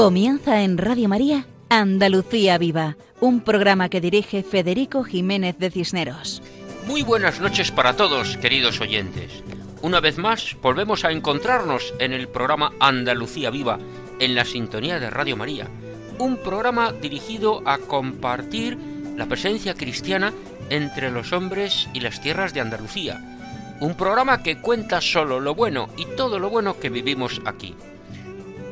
Comienza en Radio María Andalucía Viva, un programa que dirige Federico Jiménez de Cisneros. Muy buenas noches para todos, queridos oyentes. Una vez más volvemos a encontrarnos en el programa Andalucía Viva, en la sintonía de Radio María, un programa dirigido a compartir la presencia cristiana entre los hombres y las tierras de Andalucía, un programa que cuenta solo lo bueno y todo lo bueno que vivimos aquí.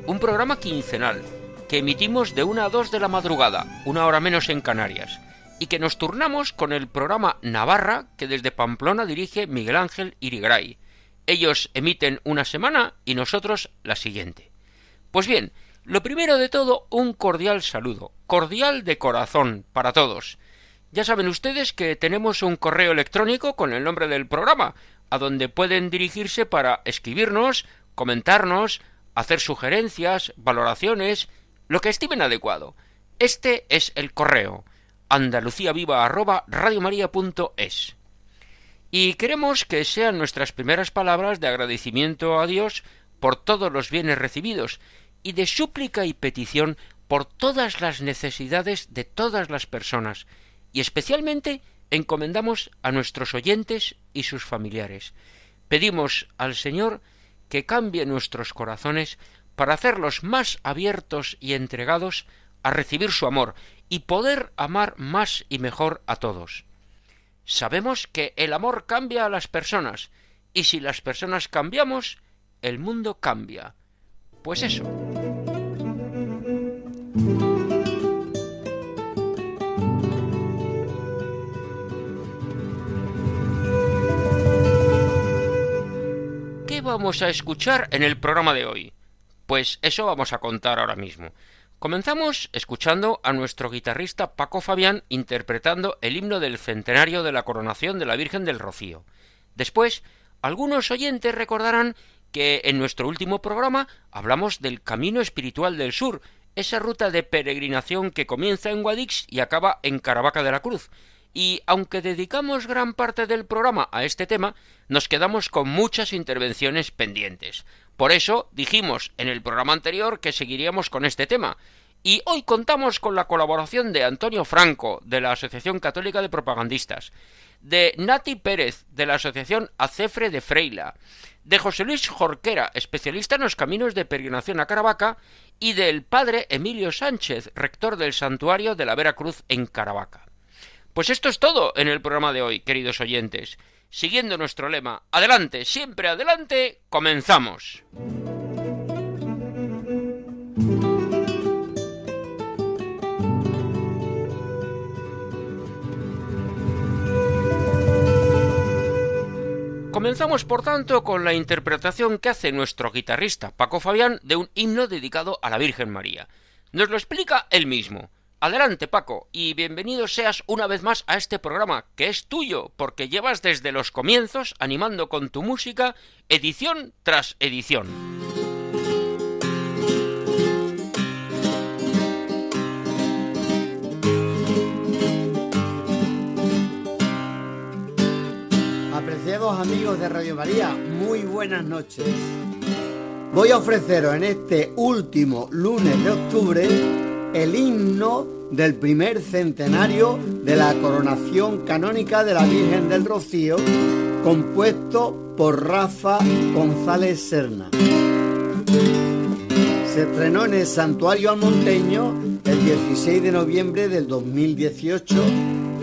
Un programa quincenal que emitimos de una a dos de la madrugada, una hora menos en Canarias, y que nos turnamos con el programa Navarra que desde Pamplona dirige Miguel Ángel Irigray. Ellos emiten una semana y nosotros la siguiente. Pues bien, lo primero de todo, un cordial saludo, cordial de corazón para todos. Ya saben ustedes que tenemos un correo electrónico con el nombre del programa, a donde pueden dirigirse para escribirnos, comentarnos, hacer sugerencias, valoraciones, lo que estimen adecuado. Este es el correo andaluciaviva@radiomaria.es. Y queremos que sean nuestras primeras palabras de agradecimiento a Dios por todos los bienes recibidos y de súplica y petición por todas las necesidades de todas las personas, y especialmente encomendamos a nuestros oyentes y sus familiares. Pedimos al Señor que cambie nuestros corazones para hacerlos más abiertos y entregados a recibir su amor y poder amar más y mejor a todos. Sabemos que el amor cambia a las personas, y si las personas cambiamos, el mundo cambia. Pues eso. Vamos a escuchar en el programa de hoy? Pues eso vamos a contar ahora mismo. Comenzamos escuchando a nuestro guitarrista Paco Fabián interpretando el himno del centenario de la coronación de la Virgen del Rocío. Después, algunos oyentes recordarán que en nuestro último programa hablamos del Camino Espiritual del Sur, esa ruta de peregrinación que comienza en Guadix y acaba en Caravaca de la Cruz. Y aunque dedicamos gran parte del programa a este tema, nos quedamos con muchas intervenciones pendientes. Por eso dijimos en el programa anterior que seguiríamos con este tema. Y hoy contamos con la colaboración de Antonio Franco, de la Asociación Católica de Propagandistas, de Nati Pérez, de la Asociación Acefre de Freila, de José Luis Jorquera, especialista en los caminos de peregrinación a Caravaca, y del padre Emilio Sánchez, rector del Santuario de la Veracruz en Caravaca. Pues esto es todo en el programa de hoy, queridos oyentes. Siguiendo nuestro lema, adelante, siempre adelante, comenzamos. Comenzamos, por tanto, con la interpretación que hace nuestro guitarrista Paco Fabián de un himno dedicado a la Virgen María. Nos lo explica él mismo. Adelante, Paco, y bienvenido seas una vez más a este programa, que es tuyo, porque llevas desde los comienzos animando con tu música edición tras edición. Apreciados amigos de Radio María, muy buenas noches. Voy a ofreceros en este último lunes de octubre el himno del primer centenario de la coronación canónica de la Virgen del Rocío, compuesto por Rafa González Serna. Se estrenó en el Santuario Almonteño el 16 de noviembre del 2018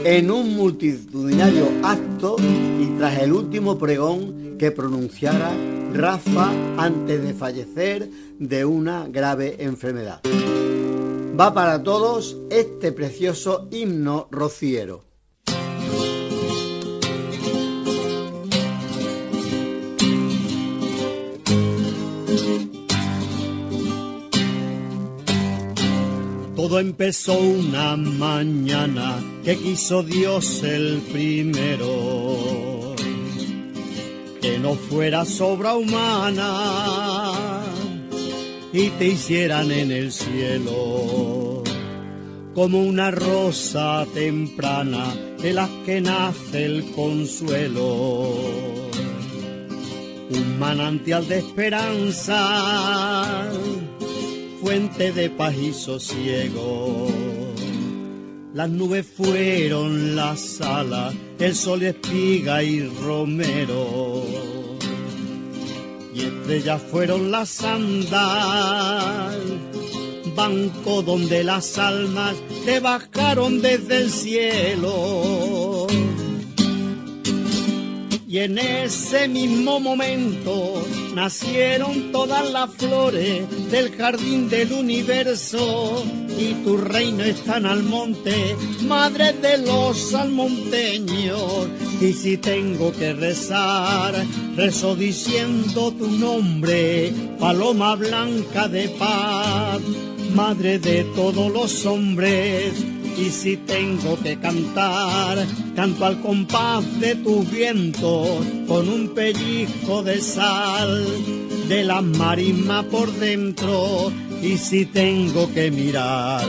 en un multitudinario acto y tras el último pregón que pronunciara Rafa antes de fallecer de una grave enfermedad va para todos este precioso himno rociero. Todo empezó una mañana que quiso Dios el primero, que no fuera sobra humana y te hicieran en el cielo como una rosa temprana de las que nace el consuelo. Un manantial de esperanza fuente de paz y sosiego. Las nubes fueron las alas, el sol espiga y romero. Y estrellas fueron las andas, banco donde las almas te bajaron desde el cielo y en ese mismo momento nacieron todas las flores del jardín del universo y tu reino está en monte, madre de los salmonteños. Y si tengo que rezar, rezo diciendo tu nombre, paloma blanca de paz, madre de todos los hombres y si tengo que cantar, canto al compás de tus vientos con un pellizco de sal de la marisma por dentro. Y si tengo que mirar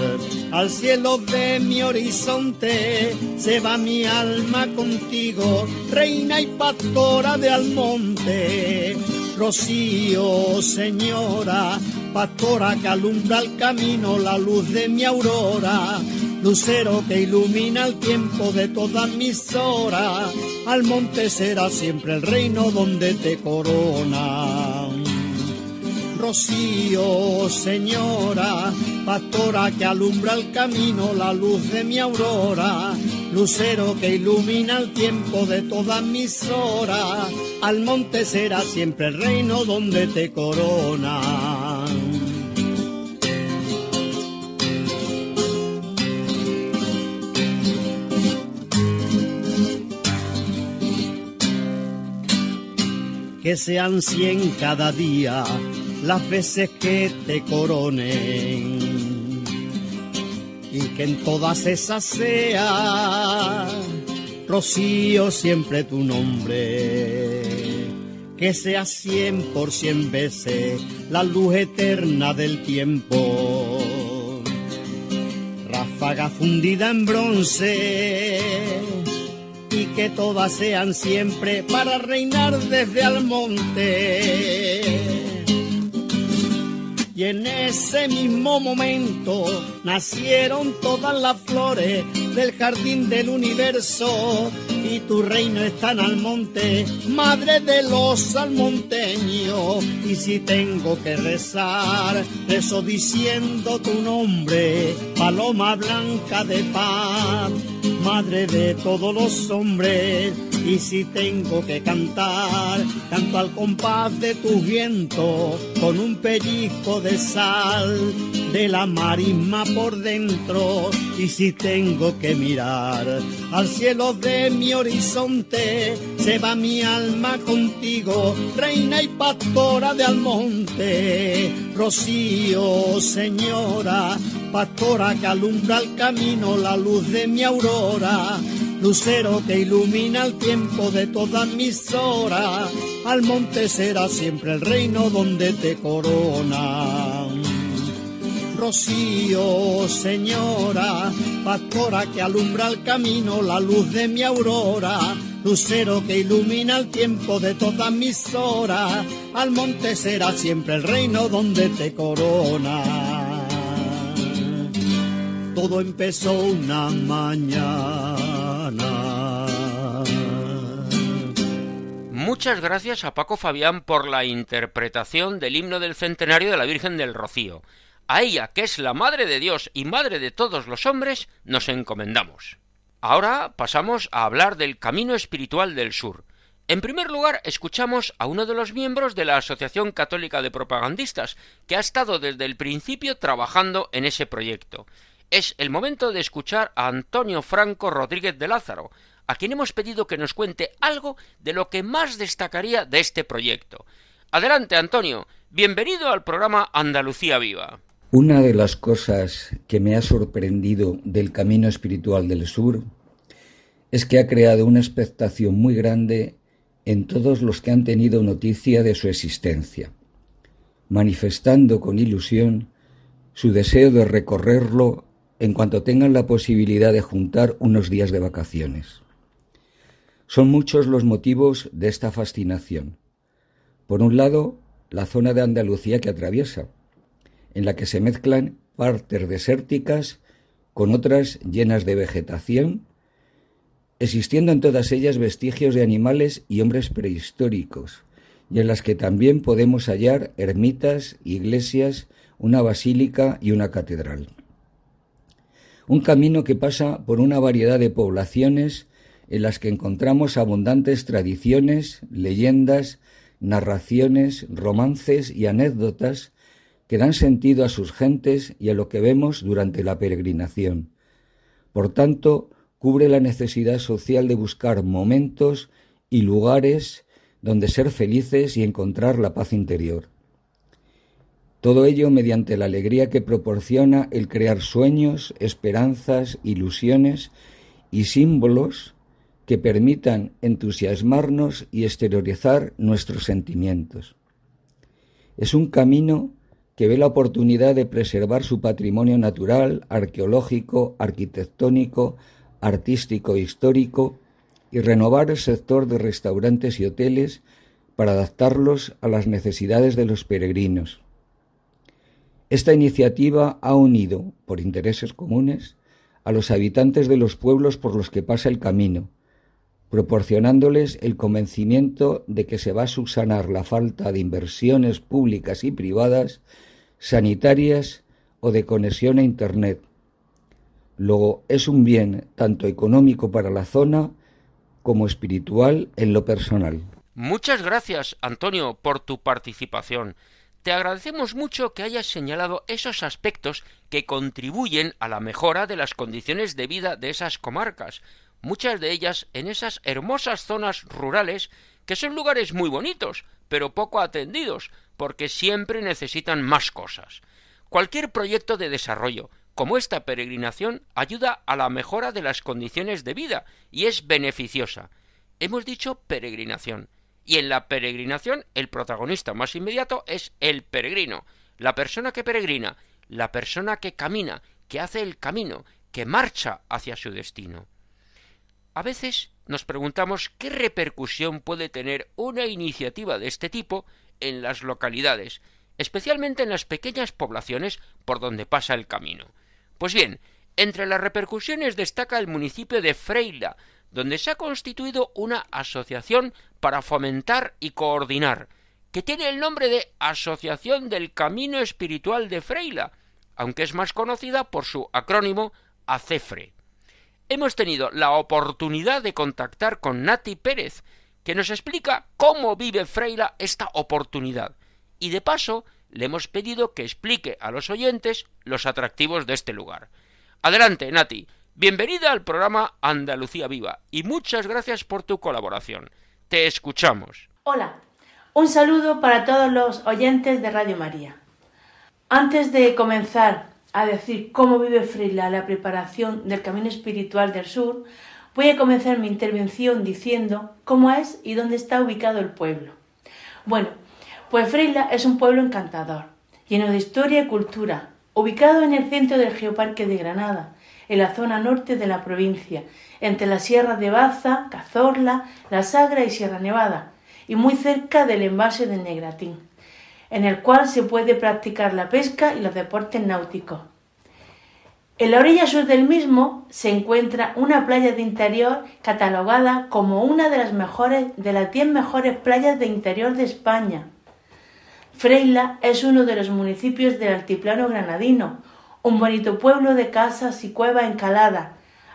al cielo de mi horizonte, se va mi alma contigo, reina y pastora de Almonte. Rocío, señora, pastora que alumbra el camino, la luz de mi aurora lucero que ilumina el tiempo de todas mis horas. Al monte será siempre el reino donde te corona. Rocío, señora, pastora que alumbra el camino, la luz de mi aurora, lucero que ilumina el tiempo de todas mis horas. Al monte será siempre el reino donde te corona. Que sean cien cada día las veces que te coronen. Y que en todas esas sea Rocío siempre tu nombre. Que sea cien por cien veces la luz eterna del tiempo. Ráfaga fundida en bronce que todas sean siempre para reinar desde al monte. Y en ese mismo momento nacieron todas las flores del jardín del universo y tu reino está en al monte, madre de los salmonteños. Y si tengo que rezar, rezo diciendo tu nombre, paloma blanca de paz madre de todos los hombres. Y si tengo que cantar, canto al compás de tu viento, con un pellizco de sal, de la marisma por dentro. Y si tengo que mirar al cielo de mi horizonte, se va mi alma contigo, reina y pastora de Almonte. Rocío, señora, pastora que alumbra el camino, la luz de mi aurora, lucero que ilumina el tiempo de todas mis horas, al monte será siempre el reino donde te corona. Rocío, señora, pastora que alumbra el camino, la luz de mi aurora, lucero que ilumina el tiempo de todas mis horas, al monte será siempre el reino donde te corona todo empezó una mañana. Muchas gracias a Paco Fabián por la interpretación del himno del centenario de la Virgen del Rocío. A ella, que es la Madre de Dios y Madre de todos los hombres, nos encomendamos. Ahora pasamos a hablar del Camino Espiritual del Sur. En primer lugar, escuchamos a uno de los miembros de la Asociación Católica de Propagandistas, que ha estado desde el principio trabajando en ese proyecto. Es el momento de escuchar a Antonio Franco Rodríguez de Lázaro, a quien hemos pedido que nos cuente algo de lo que más destacaría de este proyecto. Adelante, Antonio. Bienvenido al programa Andalucía Viva. Una de las cosas que me ha sorprendido del Camino Espiritual del Sur es que ha creado una expectación muy grande en todos los que han tenido noticia de su existencia, manifestando con ilusión su deseo de recorrerlo en cuanto tengan la posibilidad de juntar unos días de vacaciones. Son muchos los motivos de esta fascinación. Por un lado, la zona de Andalucía que atraviesa. en la que se mezclan partes desérticas con otras llenas de vegetación, existiendo en todas ellas vestigios de animales y hombres prehistóricos, y en las que también podemos hallar ermitas, iglesias, una basílica y una catedral. Un camino que pasa por una variedad de poblaciones en las que encontramos abundantes tradiciones, leyendas, narraciones, romances y anécdotas que dan sentido a sus gentes y a lo que vemos durante la peregrinación. Por tanto, cubre la necesidad social de buscar momentos y lugares donde ser felices y encontrar la paz interior. Todo ello mediante la alegría que proporciona el crear sueños, esperanzas, ilusiones y símbolos que permitan entusiasmarnos y exteriorizar nuestros sentimientos. Es un camino que ve la oportunidad de preservar su patrimonio natural, arqueológico, arquitectónico, artístico e histórico y renovar el sector de restaurantes y hoteles para adaptarlos a las necesidades de los peregrinos. Esta iniciativa ha unido, por intereses comunes, a los habitantes de los pueblos por los que pasa el camino, proporcionándoles el convencimiento de que se va a subsanar la falta de inversiones públicas y privadas, sanitarias o de conexión a Internet. Luego es un bien tanto económico para la zona como espiritual en lo personal. Muchas gracias, Antonio, por tu participación. Te agradecemos mucho que hayas señalado esos aspectos que contribuyen a la mejora de las condiciones de vida de esas comarcas, muchas de ellas en esas hermosas zonas rurales que son lugares muy bonitos, pero poco atendidos, porque siempre necesitan más cosas. Cualquier proyecto de desarrollo, como esta peregrinación, ayuda a la mejora de las condiciones de vida y es beneficiosa. Hemos dicho peregrinación, y en la peregrinación el protagonista más inmediato es el peregrino, la persona que peregrina, la persona que camina, que hace el camino, que marcha hacia su destino. A veces nos preguntamos qué repercusión puede tener una iniciativa de este tipo en las localidades, especialmente en las pequeñas poblaciones por donde pasa el camino. Pues bien, entre las repercusiones destaca el municipio de Freila, donde se ha constituido una asociación para fomentar y coordinar, que tiene el nombre de Asociación del Camino Espiritual de Freila, aunque es más conocida por su acrónimo ACEFRE hemos tenido la oportunidad de contactar con Nati Pérez, que nos explica cómo vive Freila esta oportunidad. Y de paso, le hemos pedido que explique a los oyentes los atractivos de este lugar. Adelante, Nati. Bienvenida al programa Andalucía Viva y muchas gracias por tu colaboración. Te escuchamos. Hola, un saludo para todos los oyentes de Radio María. Antes de comenzar a decir cómo vive Freila la preparación del camino espiritual del sur, voy a comenzar mi intervención diciendo cómo es y dónde está ubicado el pueblo. Bueno, pues Freila es un pueblo encantador, lleno de historia y cultura, ubicado en el centro del Geoparque de Granada, en la zona norte de la provincia, entre las sierras de Baza, Cazorla, La Sagra y Sierra Nevada, y muy cerca del embalse de Negratín en el cual se puede practicar la pesca y los deportes náuticos. En la orilla sur del mismo se encuentra una playa de interior catalogada como una de las mejores de las 10 mejores playas de interior de España. Freila es uno de los municipios del altiplano granadino, un bonito pueblo de casas y cuevas encaladas,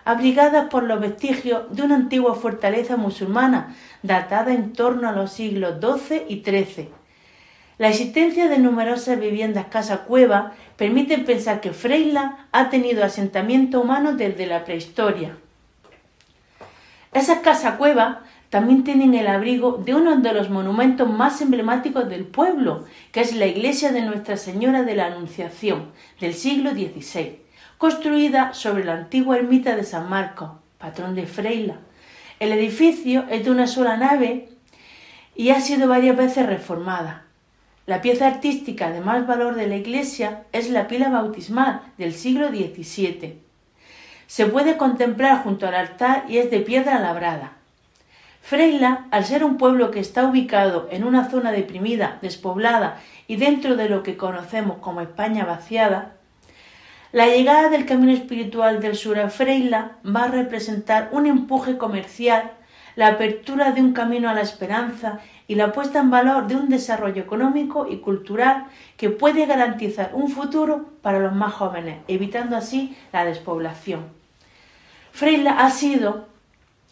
abrigadas por los vestigios de una antigua fortaleza musulmana datada en torno a los siglos XII y XIII. La existencia de numerosas viviendas casa-cueva permite pensar que Freila ha tenido asentamiento humano desde la prehistoria. Esas casa-cuevas también tienen el abrigo de uno de los monumentos más emblemáticos del pueblo, que es la iglesia de Nuestra Señora de la Anunciación del siglo XVI, construida sobre la antigua ermita de San Marcos, patrón de Freila. El edificio es de una sola nave y ha sido varias veces reformada. La pieza artística de más valor de la iglesia es la pila bautismal del siglo XVII. Se puede contemplar junto al altar y es de piedra labrada. Freila, al ser un pueblo que está ubicado en una zona deprimida, despoblada y dentro de lo que conocemos como España vaciada, la llegada del camino espiritual del sur a Freila va a representar un empuje comercial, la apertura de un camino a la esperanza y la puesta en valor de un desarrollo económico y cultural que puede garantizar un futuro para los más jóvenes, evitando así la despoblación. Freila ha sido,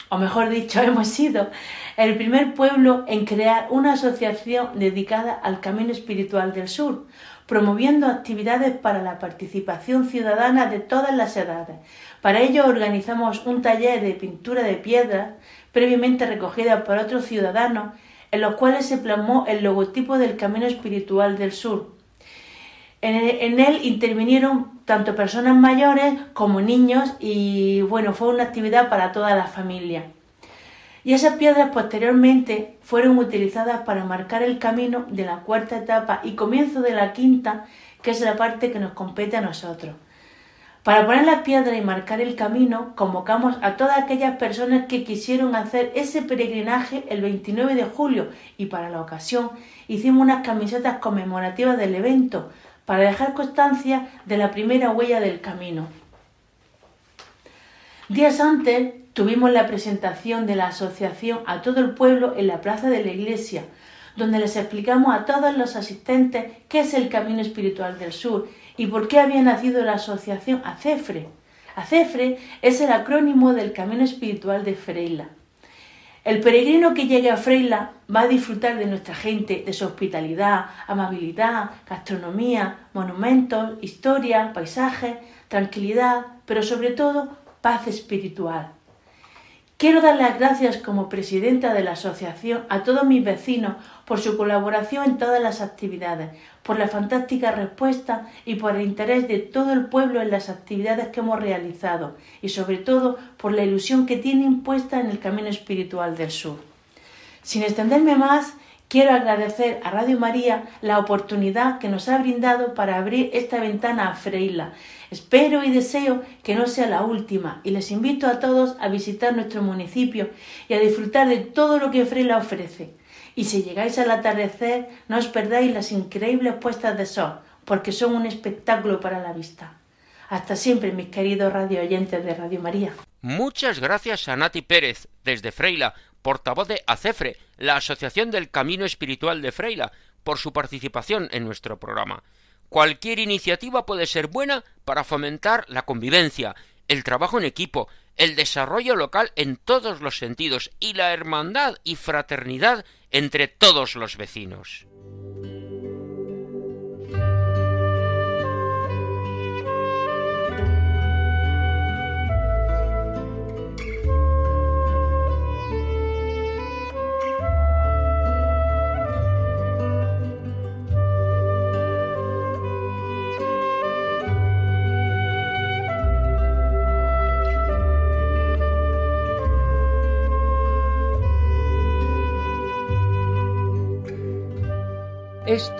o mejor dicho, hemos sido, el primer pueblo en crear una asociación dedicada al Camino Espiritual del Sur, promoviendo actividades para la participación ciudadana de todas las edades. Para ello organizamos un taller de pintura de piedras, previamente recogida por otros ciudadanos, en los cuales se plasmó el logotipo del Camino Espiritual del Sur. En él intervinieron tanto personas mayores como niños y bueno, fue una actividad para toda la familia y esas piedras posteriormente fueron utilizadas para marcar el camino de la cuarta etapa y comienzo de la quinta, que es la parte que nos compete a nosotros. Para poner las piedras y marcar el camino, convocamos a todas aquellas personas que quisieron hacer ese peregrinaje el 29 de julio y para la ocasión hicimos unas camisetas conmemorativas del evento para dejar constancia de la primera huella del camino. Días antes tuvimos la presentación de la asociación a todo el pueblo en la plaza de la iglesia, donde les explicamos a todos los asistentes qué es el Camino Espiritual del Sur y por qué había nacido la asociación ACEFRE. ACEFRE es el acrónimo del Camino Espiritual de Freila. El peregrino que llegue a Freila va a disfrutar de nuestra gente, de su hospitalidad, amabilidad, gastronomía, monumentos, historia, paisajes, tranquilidad, pero sobre todo paz espiritual. Quiero dar las gracias como presidenta de la asociación a todos mis vecinos por su colaboración en todas las actividades, por la fantástica respuesta y por el interés de todo el pueblo en las actividades que hemos realizado y sobre todo por la ilusión que tienen puesta en el camino espiritual del sur. Sin extenderme más, quiero agradecer a Radio María la oportunidad que nos ha brindado para abrir esta ventana a Freila Espero y deseo que no sea la última y les invito a todos a visitar nuestro municipio y a disfrutar de todo lo que Freila ofrece. Y si llegáis al atardecer, no os perdáis las increíbles puestas de sol, porque son un espectáculo para la vista. Hasta siempre, mis queridos radio oyentes de Radio María. Muchas gracias a Nati Pérez, desde Freila, portavoz de ACEFRE, la Asociación del Camino Espiritual de Freila, por su participación en nuestro programa. Cualquier iniciativa puede ser buena para fomentar la convivencia, el trabajo en equipo, el desarrollo local en todos los sentidos y la hermandad y fraternidad entre todos los vecinos.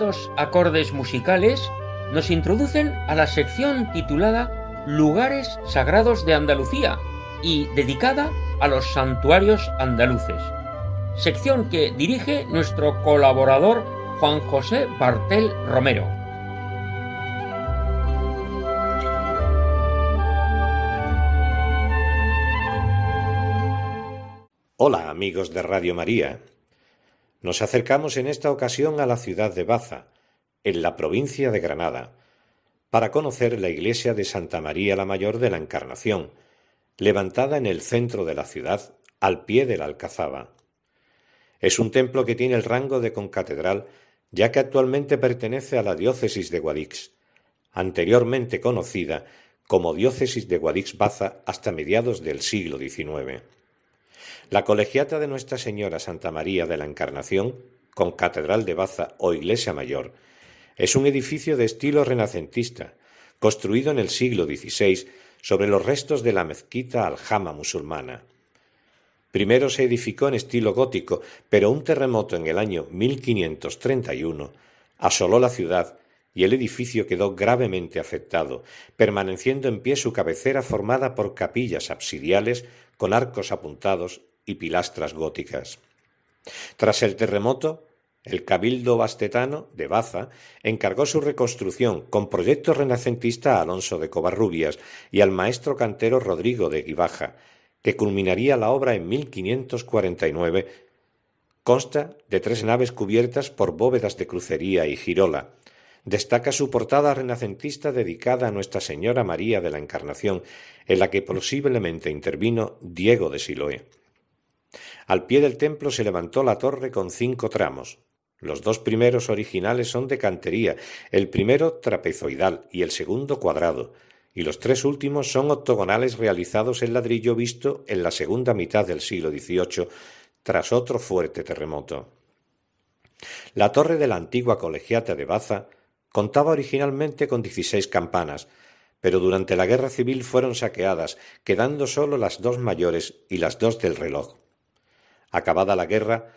Estos acordes musicales nos introducen a la sección titulada Lugares Sagrados de Andalucía y dedicada a los santuarios andaluces, sección que dirige nuestro colaborador Juan José Bartel Romero. Hola amigos de Radio María. Nos acercamos en esta ocasión a la ciudad de Baza, en la provincia de Granada, para conocer la iglesia de Santa María la Mayor de la Encarnación, levantada en el centro de la ciudad, al pie de la Alcazaba. Es un templo que tiene el rango de concatedral, ya que actualmente pertenece a la diócesis de Guadix, anteriormente conocida como diócesis de Guadix-Baza hasta mediados del siglo XIX. La colegiata de Nuestra Señora Santa María de la Encarnación, con Catedral de Baza o Iglesia Mayor, es un edificio de estilo renacentista, construido en el siglo XVI sobre los restos de la mezquita aljama musulmana. Primero se edificó en estilo gótico, pero un terremoto en el año 1531 asoló la ciudad y el edificio quedó gravemente afectado, permaneciendo en pie su cabecera formada por capillas absidiales con arcos apuntados y pilastras góticas. Tras el terremoto, el Cabildo Bastetano de Baza encargó su reconstrucción con proyecto renacentista a Alonso de Covarrubias y al maestro cantero Rodrigo de Guibaja, que culminaría la obra en 1549. Consta de tres naves cubiertas por bóvedas de crucería y girola. Destaca su portada renacentista dedicada a Nuestra Señora María de la Encarnación, en la que posiblemente intervino Diego de Siloé. Al pie del templo se levantó la torre con cinco tramos, los dos primeros originales son de cantería, el primero trapezoidal y el segundo cuadrado, y los tres últimos son octogonales realizados en ladrillo visto en la segunda mitad del siglo XVIII, tras otro fuerte terremoto. La torre de la antigua colegiata de Baza contaba originalmente con dieciséis campanas, pero durante la guerra civil fueron saqueadas, quedando sólo las dos mayores y las dos del reloj. Acabada la guerra,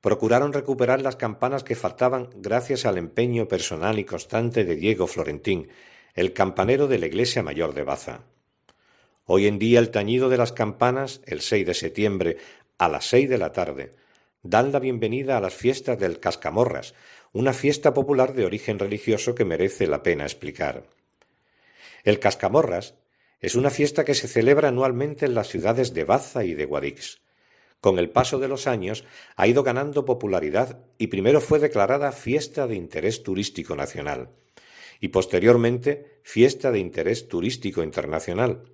procuraron recuperar las campanas que faltaban gracias al empeño personal y constante de Diego Florentín, el campanero de la iglesia mayor de Baza. Hoy en día el tañido de las campanas, el 6 de septiembre, a las seis de la tarde, dan la bienvenida a las fiestas del Cascamorras, una fiesta popular de origen religioso que merece la pena explicar. El Cascamorras es una fiesta que se celebra anualmente en las ciudades de Baza y de Guadix. Con el paso de los años ha ido ganando popularidad y primero fue declarada fiesta de interés turístico nacional y posteriormente fiesta de interés turístico internacional.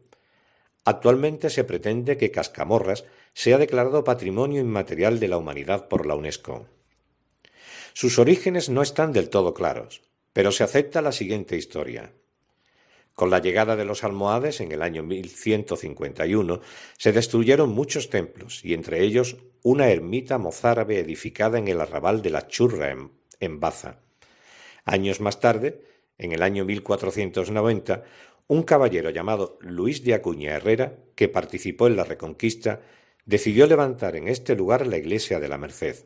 Actualmente se pretende que Cascamorras sea declarado Patrimonio Inmaterial de la Humanidad por la UNESCO. Sus orígenes no están del todo claros, pero se acepta la siguiente historia. Con la llegada de los almohades en el año 1151 se destruyeron muchos templos y entre ellos una ermita mozárabe edificada en el arrabal de la Churra en, Baza. Años más tarde, en el año 1490, un caballero llamado Luis de Acuña Herrera, que participó en la Reconquista, decidió levantar en este lugar la iglesia de la Merced.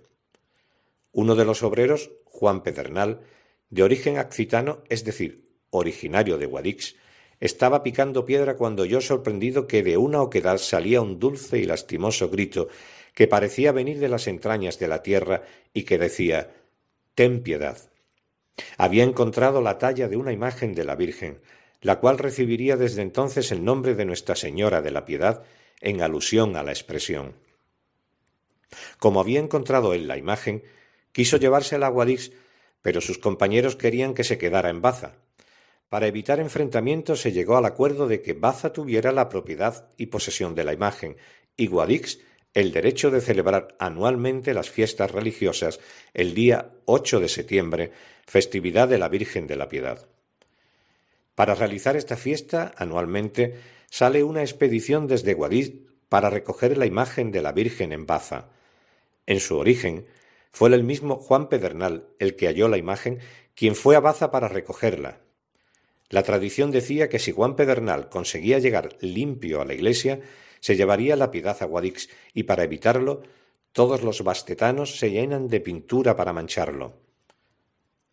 Uno de los obreros, Juan Pedernal, de origen accitano, es decir, originario de Guadix, estaba picando piedra cuando oyó sorprendido que de una oquedad salía un dulce y lastimoso grito que parecía venir de las entrañas de la tierra y que decía Ten piedad. Había encontrado la talla de una imagen de la Virgen, la cual recibiría desde entonces el nombre de Nuestra Señora de la Piedad en alusión a la expresión. Como había encontrado él la imagen, quiso llevársela a Guadix, pero sus compañeros querían que se quedara en Baza. Para evitar enfrentamientos se llegó al acuerdo de que Baza tuviera la propiedad y posesión de la imagen y Guadix el derecho de celebrar anualmente las fiestas religiosas el día 8 de septiembre, festividad de la Virgen de la Piedad. Para realizar esta fiesta anualmente sale una expedición desde Guadix para recoger la imagen de la Virgen en Baza. En su origen, fue el mismo Juan Pedernal el que halló la imagen quien fue a Baza para recogerla, la tradición decía que si Juan Pedernal conseguía llegar limpio a la iglesia, se llevaría la piedad a Guadix y para evitarlo, todos los bastetanos se llenan de pintura para mancharlo.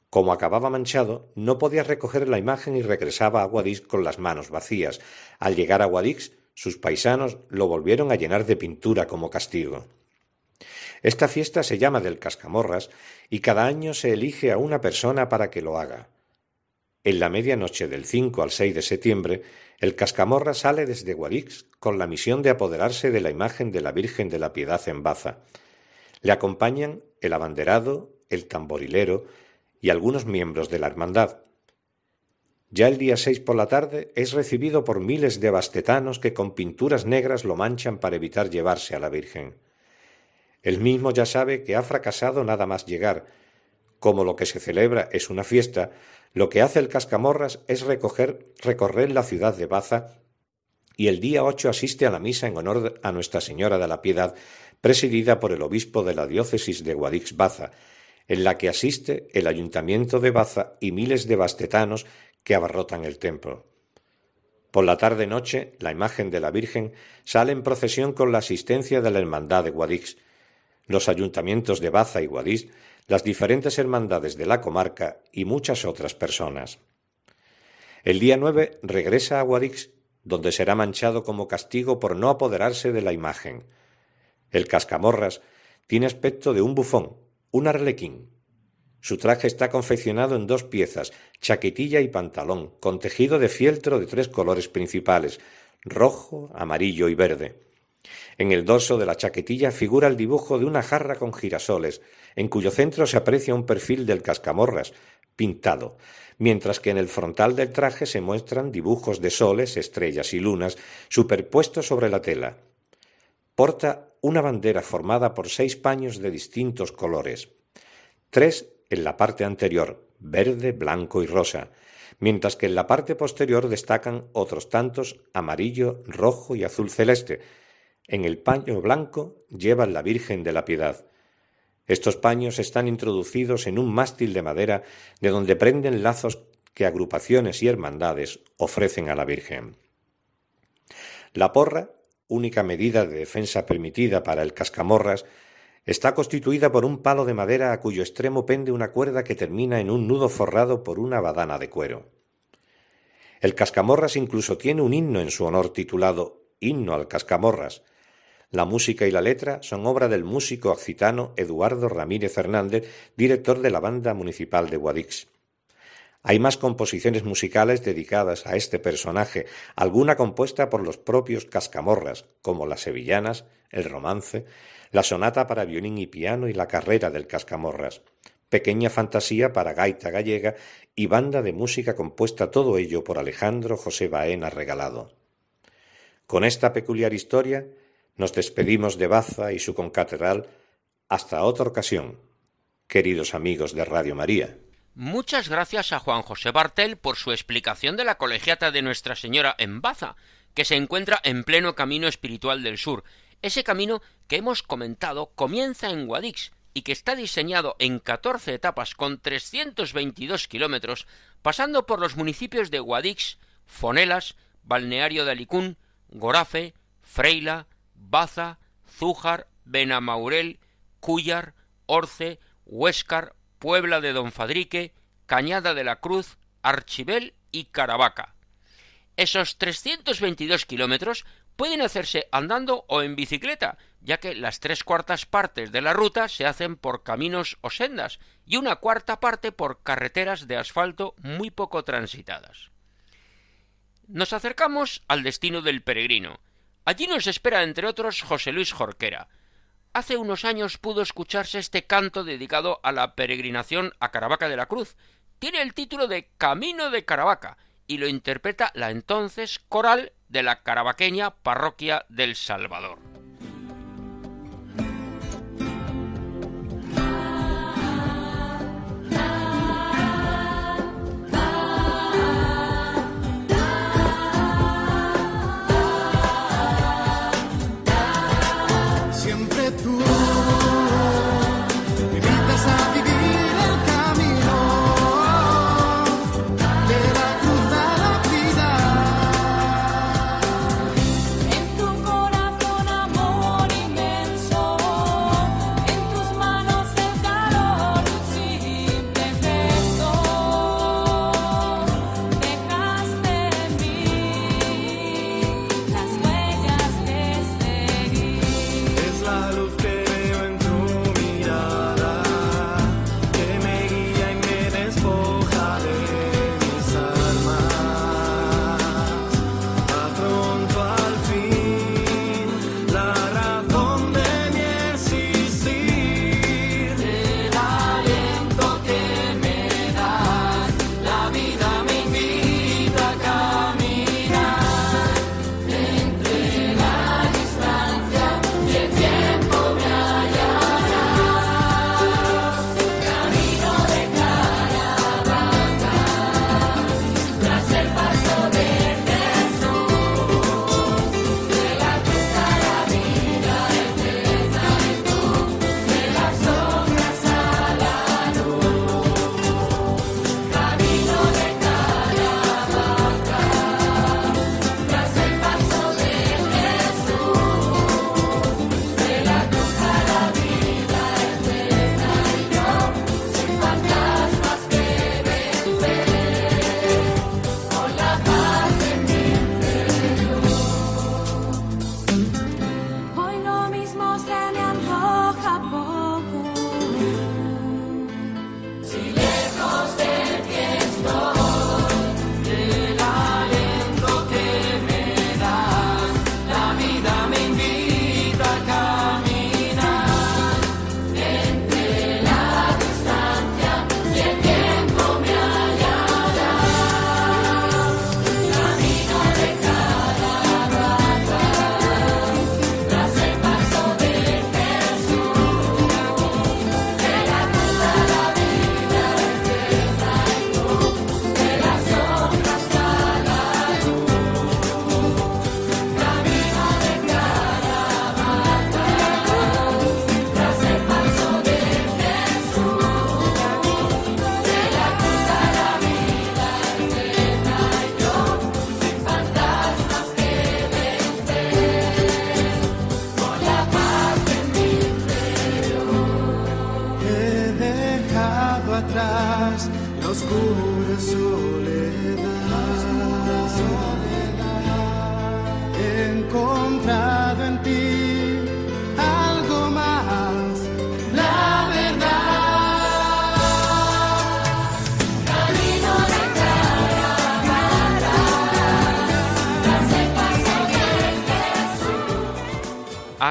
Como acababa manchado, no podía recoger la imagen y regresaba a Guadix con las manos vacías. Al llegar a Guadix, sus paisanos lo volvieron a llenar de pintura como castigo. Esta fiesta se llama del Cascamorras y cada año se elige a una persona para que lo haga. En la medianoche del 5 al 6 de septiembre, el Cascamorra sale desde Guadix con la misión de apoderarse de la imagen de la Virgen de la Piedad en Baza. Le acompañan el abanderado, el tamborilero y algunos miembros de la hermandad. Ya el día 6 por la tarde es recibido por miles de bastetanos que con pinturas negras lo manchan para evitar llevarse a la Virgen. El mismo ya sabe que ha fracasado nada más llegar. Como lo que se celebra es una fiesta, lo que hace el Cascamorras es recoger, recorrer la ciudad de Baza y el día 8 asiste a la misa en honor a Nuestra Señora de la Piedad, presidida por el obispo de la diócesis de Guadix-Baza, en la que asiste el ayuntamiento de Baza y miles de bastetanos que abarrotan el templo. Por la tarde-noche, la imagen de la Virgen sale en procesión con la asistencia de la Hermandad de Guadix. Los ayuntamientos de Baza y Guadix las diferentes hermandades de la comarca y muchas otras personas. El día 9 regresa a Guadix, donde será manchado como castigo por no apoderarse de la imagen. El cascamorras tiene aspecto de un bufón, un arlequín. Su traje está confeccionado en dos piezas, chaquetilla y pantalón, con tejido de fieltro de tres colores principales, rojo, amarillo y verde. En el dorso de la chaquetilla figura el dibujo de una jarra con girasoles, en cuyo centro se aprecia un perfil del cascamorras, pintado, mientras que en el frontal del traje se muestran dibujos de soles, estrellas y lunas superpuestos sobre la tela. Porta una bandera formada por seis paños de distintos colores, tres en la parte anterior, verde, blanco y rosa, mientras que en la parte posterior destacan otros tantos amarillo, rojo y azul celeste. En el paño blanco lleva la Virgen de la Piedad. Estos paños están introducidos en un mástil de madera de donde prenden lazos que agrupaciones y hermandades ofrecen a la Virgen. La porra, única medida de defensa permitida para el cascamorras, está constituida por un palo de madera a cuyo extremo pende una cuerda que termina en un nudo forrado por una badana de cuero. El cascamorras incluso tiene un himno en su honor titulado Himno al cascamorras, la música y la letra son obra del músico occitano Eduardo Ramírez Hernández, director de la Banda Municipal de Guadix. Hay más composiciones musicales dedicadas a este personaje, alguna compuesta por los propios cascamorras, como las sevillanas, el romance, la sonata para violín y piano y la carrera del cascamorras, pequeña fantasía para gaita gallega y banda de música compuesta todo ello por Alejandro José Baena Regalado. Con esta peculiar historia nos despedimos de Baza y su concatedral hasta otra ocasión, queridos amigos de Radio María. Muchas gracias a Juan José Bartel por su explicación de la colegiata de Nuestra Señora en Baza, que se encuentra en pleno camino espiritual del sur. Ese camino que hemos comentado comienza en Guadix y que está diseñado en catorce etapas con trescientos veintidós kilómetros, pasando por los municipios de Guadix, Fonelas, Balneario de Alicún, Gorafe, Freila, Baza, Zújar, Benamaurel, Cúllar, Orce, Huéscar, Puebla de Don Fadrique, Cañada de la Cruz, Archibel y Caravaca. Esos 322 kilómetros pueden hacerse andando o en bicicleta, ya que las tres cuartas partes de la ruta se hacen por caminos o sendas y una cuarta parte por carreteras de asfalto muy poco transitadas. Nos acercamos al destino del peregrino, Allí nos espera, entre otros, José Luis Jorquera. Hace unos años pudo escucharse este canto dedicado a la peregrinación a Caravaca de la Cruz. Tiene el título de Camino de Caravaca y lo interpreta la entonces coral de la caravaqueña parroquia del Salvador.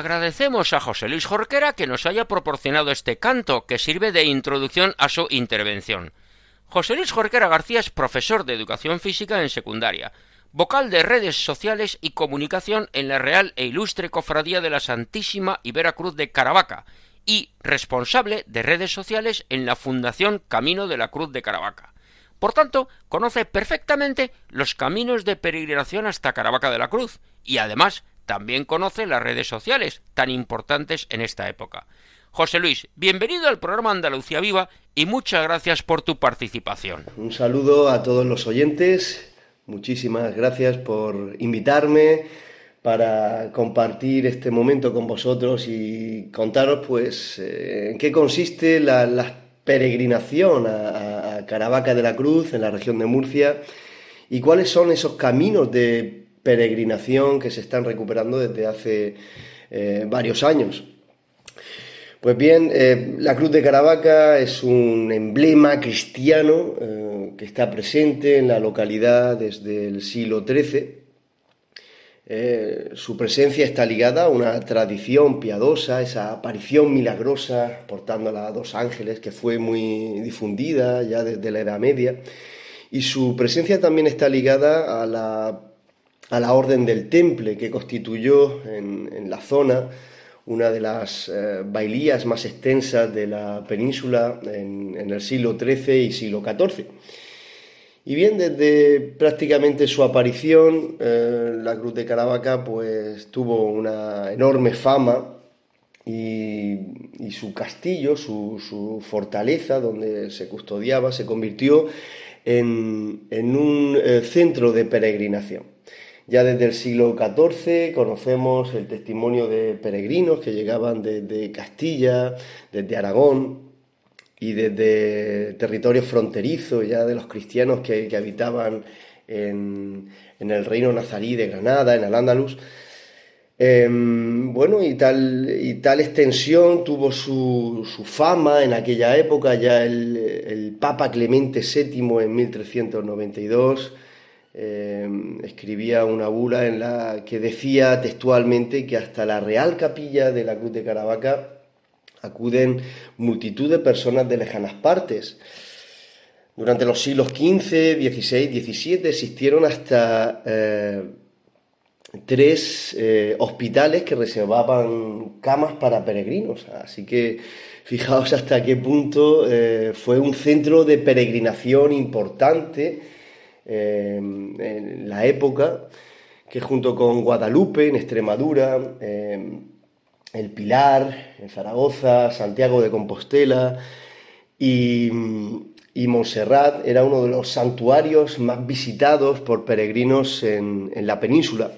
Agradecemos a José Luis Jorquera que nos haya proporcionado este canto que sirve de introducción a su intervención. José Luis Jorquera García es profesor de educación física en secundaria, vocal de redes sociales y comunicación en la Real e Ilustre Cofradía de la Santísima y Veracruz de Caravaca y responsable de redes sociales en la Fundación Camino de la Cruz de Caravaca. Por tanto, conoce perfectamente los caminos de peregrinación hasta Caravaca de la Cruz y además también conoce las redes sociales tan importantes en esta época. José Luis, bienvenido al programa Andalucía Viva y muchas gracias por tu participación. Un saludo a todos los oyentes, muchísimas gracias por invitarme para compartir este momento con vosotros y contaros pues eh, en qué consiste la, peregrinación a, Caravaca de la Cruz en la región de Murcia y cuáles son esos caminos de peregrinación que se están recuperando desde hace eh, varios años. Pues bien, eh, la Cruz de Caravaca es un emblema cristiano que está presente en la localidad desde el siglo XIII eh, su presencia está ligada a una tradición piadosa, esa aparición milagrosa portándola a dos ángeles que fue muy difundida ya desde la Edad Media. Y su presencia también está ligada a la, a la Orden del Temple que constituyó en, la zona una de las eh, bailías más extensas de la península en, el siglo XIII y siglo XIV. Y bien, desde prácticamente su aparición, eh, la Cruz de Caravaca pues tuvo una enorme fama y, su castillo, su, fortaleza donde se custodiaba, se convirtió en, un eh, centro de peregrinación. Ya desde el siglo XIV conocemos el testimonio de peregrinos que llegaban desde Castilla, desde Aragón, y desde territorios fronterizos ya de los cristianos que, habitaban en, el reino nazarí de Granada, en Al-Ándalus. Em, bueno, y tal, y tal extensión tuvo su, fama en aquella época, ya el, Papa Clemente VII en 1392 em, escribía una bula en la que decía textualmente que hasta la Real Capilla de la Cruz de Caravaca acuden multitud de personas de lejanas partes. Durante los siglos XV, XVI, XVII existieron hasta eh, tres eh, hospitales que reservaban camas para peregrinos. Así que fijaos hasta qué punto eh, fue un centro de peregrinación importante en la época, que junto con Guadalupe, en Extremadura, el Pilar, en Zaragoza, Santiago de Compostela y, y Montserrat era uno de los santuarios más visitados por peregrinos en, la península.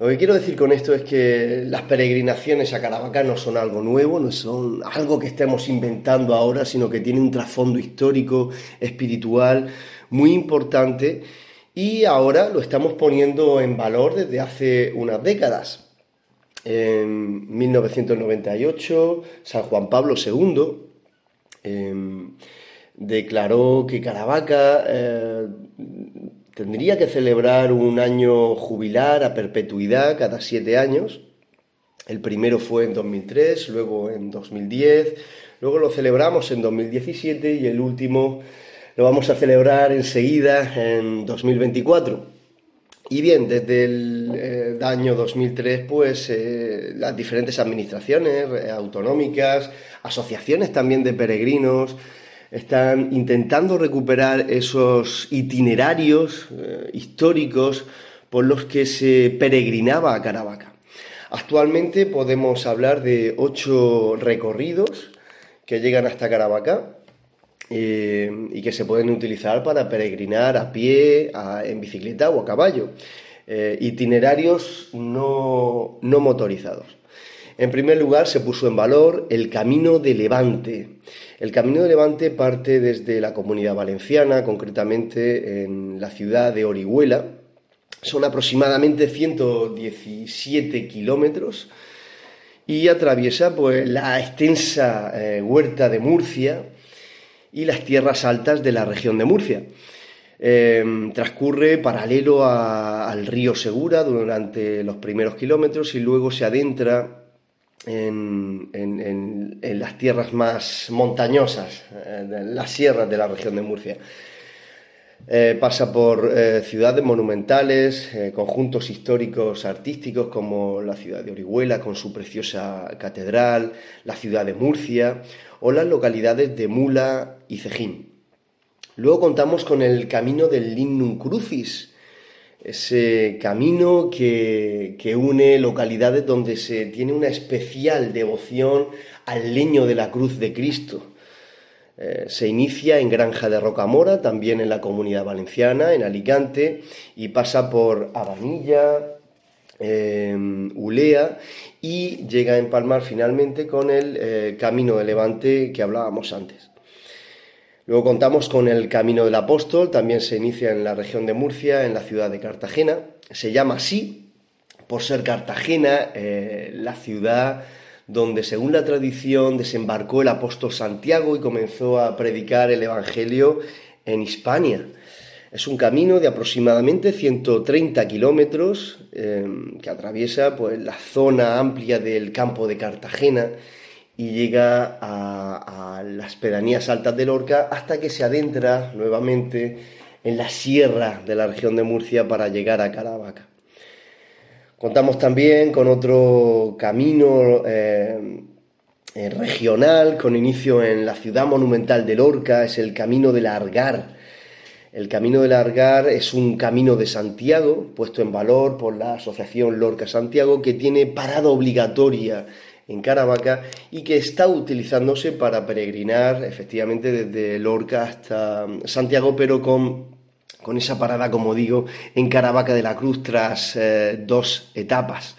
Lo que quiero decir con esto es que las peregrinaciones a Caravaca no son algo nuevo, no son algo que estemos inventando ahora, sino que tienen un trasfondo histórico, espiritual muy importante y ahora lo estamos poniendo en valor desde hace unas décadas. En 1998, San Juan Pablo II em, declaró que Caravaca eh, tendría que celebrar un año jubilar a perpetuidad cada siete años. El primero fue en 2003, luego en 2010, luego lo celebramos en 2017 y el último lo vamos a celebrar enseguida en 2024. Y bien, desde el eh, año 2003, pues eh, las diferentes administraciones eh, autonómicas, asociaciones también de peregrinos, están intentando recuperar esos itinerarios históricos por los que se peregrinaba a Caravaca. Actualmente podemos hablar de ocho recorridos que llegan hasta Caravaca eh, y que se pueden utilizar para peregrinar a pie, en bicicleta o a caballo. Eh, itinerarios no, no motorizados. En primer lugar, se puso en valor el Camino de Levante. El Camino de Levante parte desde la comunidad valenciana, concretamente en la ciudad de Orihuela. Son aproximadamente 117 kilómetros y atraviesa pues, la extensa eh, huerta de Murcia, y las tierras altas de la región de Murcia. Em, transcurre paralelo al río Segura durante los primeros kilómetros y luego se adentra en, las tierras más montañosas, en las sierras de la región de Murcia. Eh, pasa por eh, ciudades monumentales, eh, conjuntos históricos artísticos como la ciudad de Orihuela con su preciosa catedral, la ciudad de Murcia o las localidades de Mula y Cejín. Luego contamos con el camino del Lignum Crucis, ese camino que, que, une localidades donde se tiene una especial devoción al leño de la cruz de Cristo. Eh, se inicia en Granja de Rocamora, también en la comunidad valenciana, en Alicante, y pasa por Abanilla, em, Ulea, y llega a empalmar finalmente con el eh, Camino de Levante que hablábamos antes. Luego contamos con el Camino del Apóstol, también se inicia en la región de Murcia, en la ciudad de Cartagena. Se llama así por ser Cartagena eh, la ciudad donde, según la tradición, desembarcó el apóstol Santiago y comenzó a predicar el Evangelio en Hispania. Es un camino de aproximadamente 130 kilómetros eh, que atraviesa pues, la zona amplia del campo de Cartagena y llega a, las pedanías altas de Lorca hasta que se adentra nuevamente en la sierra de la región de Murcia para llegar a Caravaca. Contamos también con otro camino eh, eh, regional con inicio en la ciudad monumental de Lorca, es el Camino del Argar. El Camino del Argar es un camino de Santiago, puesto en valor por la Asociación Lorca Santiago, que tiene parada obligatoria en Caravaca y que está utilizándose para peregrinar efectivamente desde Lorca hasta Santiago, pero con, con esa parada, como digo, en Caravaca de la Cruz tras eh, dos etapas.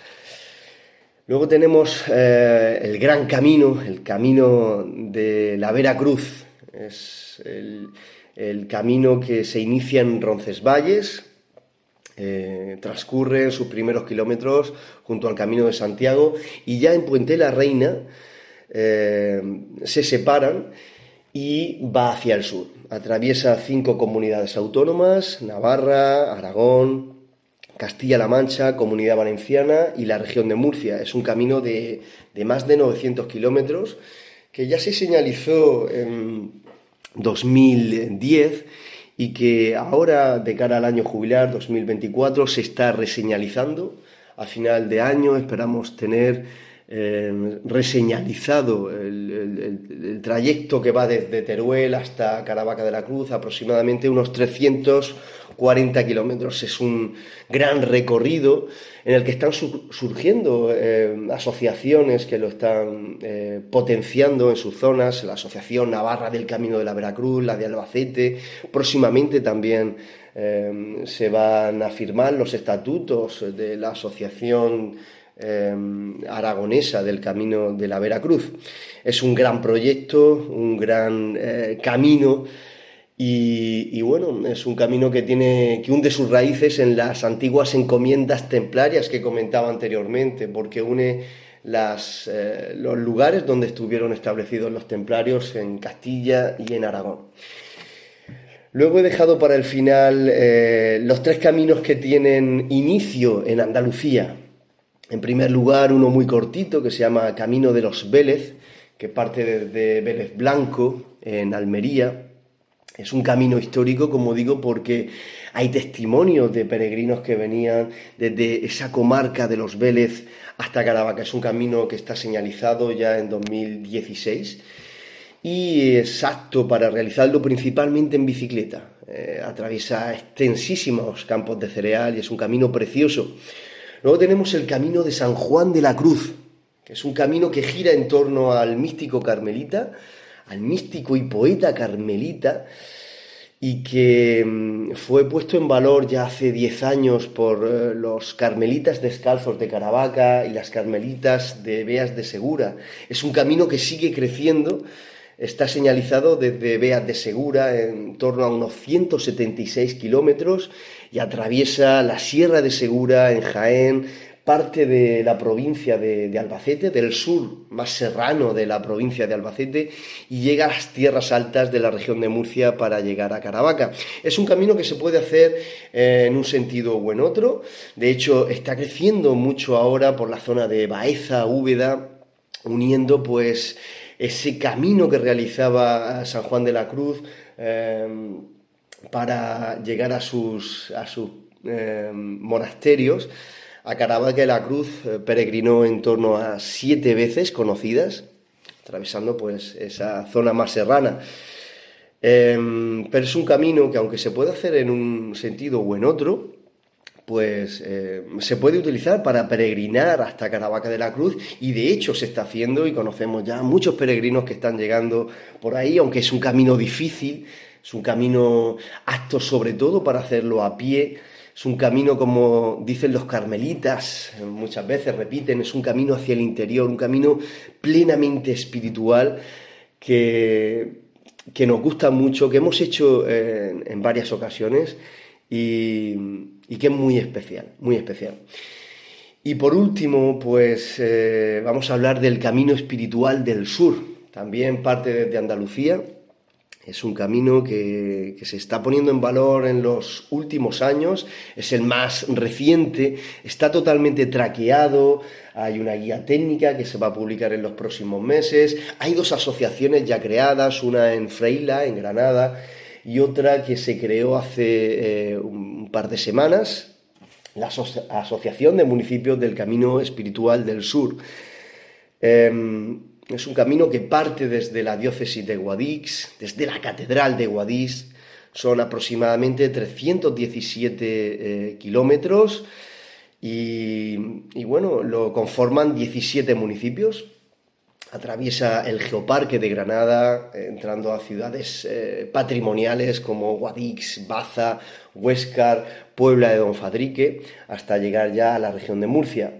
Luego tenemos eh, el gran camino, el camino de la Vera Cruz. Es el, camino que se inicia en Roncesvalles, eh, transcurre sus primeros kilómetros junto al Camino de Santiago y ya en Puente la Reina eh, se separan y va hacia el sur. Atraviesa cinco comunidades autónomas, Navarra, Aragón, Castilla-La Mancha, Comunidad Valenciana y la región de Murcia. Es un camino de, de más de 900 kilómetros que ya se señalizó en 2010 y que ahora, de cara al año jubilar 2024, se está reseñalizando. A final de año esperamos tener eh, reseñalizado el, trayecto que va desde Teruel hasta Caravaca de la Cruz, aproximadamente unos 340 kilómetros. Es un gran recorrido en el que están surgiendo eh, asociaciones que lo están eh, potenciando en sus zonas, la Asociación Navarra del Camino de la Veracruz, la de Albacete, próximamente también eh, se van a firmar los estatutos de la Asociación aragonesa del Camino de la Veracruz. Es un gran proyecto, un gran camino y, bueno, es un camino que tiene que hunde sus raíces en las antiguas encomiendas templarias que comentaba anteriormente, porque une eh, los lugares donde estuvieron establecidos los templarios en Castilla y en Aragón. Luego he dejado para el final eh, los tres caminos que tienen inicio en Andalucía. En primer lugar, uno muy cortito que se llama Camino de los Vélez, que parte desde Vélez Blanco, en Almería, es un camino histórico, como digo, porque hay testimonios de peregrinos que venían desde esa comarca de los Vélez hasta Caravaca. Es un camino que está señalizado ya en 2016 y es apto para realizarlo principalmente en bicicleta. Eh, atraviesa extensísimos campos de cereal y es un camino precioso. Luego tenemos el camino de San Juan de la Cruz, que es un camino que gira en torno al místico carmelita, al místico y poeta carmelita y que mm, fue puesto en valor ya hace 10 años por eh, los carmelitas descalzos de Caravaca y las carmelitas de Beas de Segura. Es un camino que sigue creciendo, está señalizado desde Beas de Segura en torno a unos 176 kilómetros y atraviesa la Sierra de Segura en Jaén, parte de la provincia de, Albacete, del sur más serrano de la provincia de Albacete, y llega a las tierras altas de la región de Murcia para llegar a Caravaca. Es un camino que se puede hacer eh, en un sentido o en otro. De hecho, está creciendo mucho ahora por la zona de Baeza, Úbeda, uniendo pues ese camino que realizaba San Juan de la Cruz eh, para llegar a sus, a sus eh, monasterios. A Caravaca de la Cruz eh, peregrinó en torno a siete veces conocidas, atravesando pues esa zona más serrana. Em, pero es un camino que aunque se puede hacer en un sentido o en otro, pues eh, se puede utilizar para peregrinar hasta Caravaca de la Cruz y de hecho se está haciendo y conocemos ya muchos peregrinos que están llegando por ahí, aunque es un camino difícil, es un camino apto sobre todo para hacerlo a pie, es un camino, como dicen los carmelitas, muchas veces repiten, es un camino hacia el interior, un camino plenamente espiritual que, que nos gusta mucho, que hemos hecho en, varias ocasiones y, que es muy especial, muy especial. Y por último, pues eh, vamos a hablar del camino espiritual del sur, también parte desde Andalucía, es un camino que, se está poniendo en valor en los últimos años, es el más reciente, está totalmente traqueado, hay una guía técnica que se va a publicar en los próximos meses, hay dos asociaciones ya creadas, una en Freila, en Granada, y otra que se creó hace eh, un par de semanas, la Asociación de Municipios del Camino Espiritual del Sur. Em, es un camino que parte desde la diócesis de Guadix, desde la catedral de Guadix. Son aproximadamente 317 eh, kilómetros y, bueno, lo conforman 17 municipios. Atraviesa el Geoparque de Granada, entrando a ciudades eh, patrimoniales como Guadix, Baza, Huéscar, Puebla de Don Fadrique, hasta llegar ya a la región de Murcia.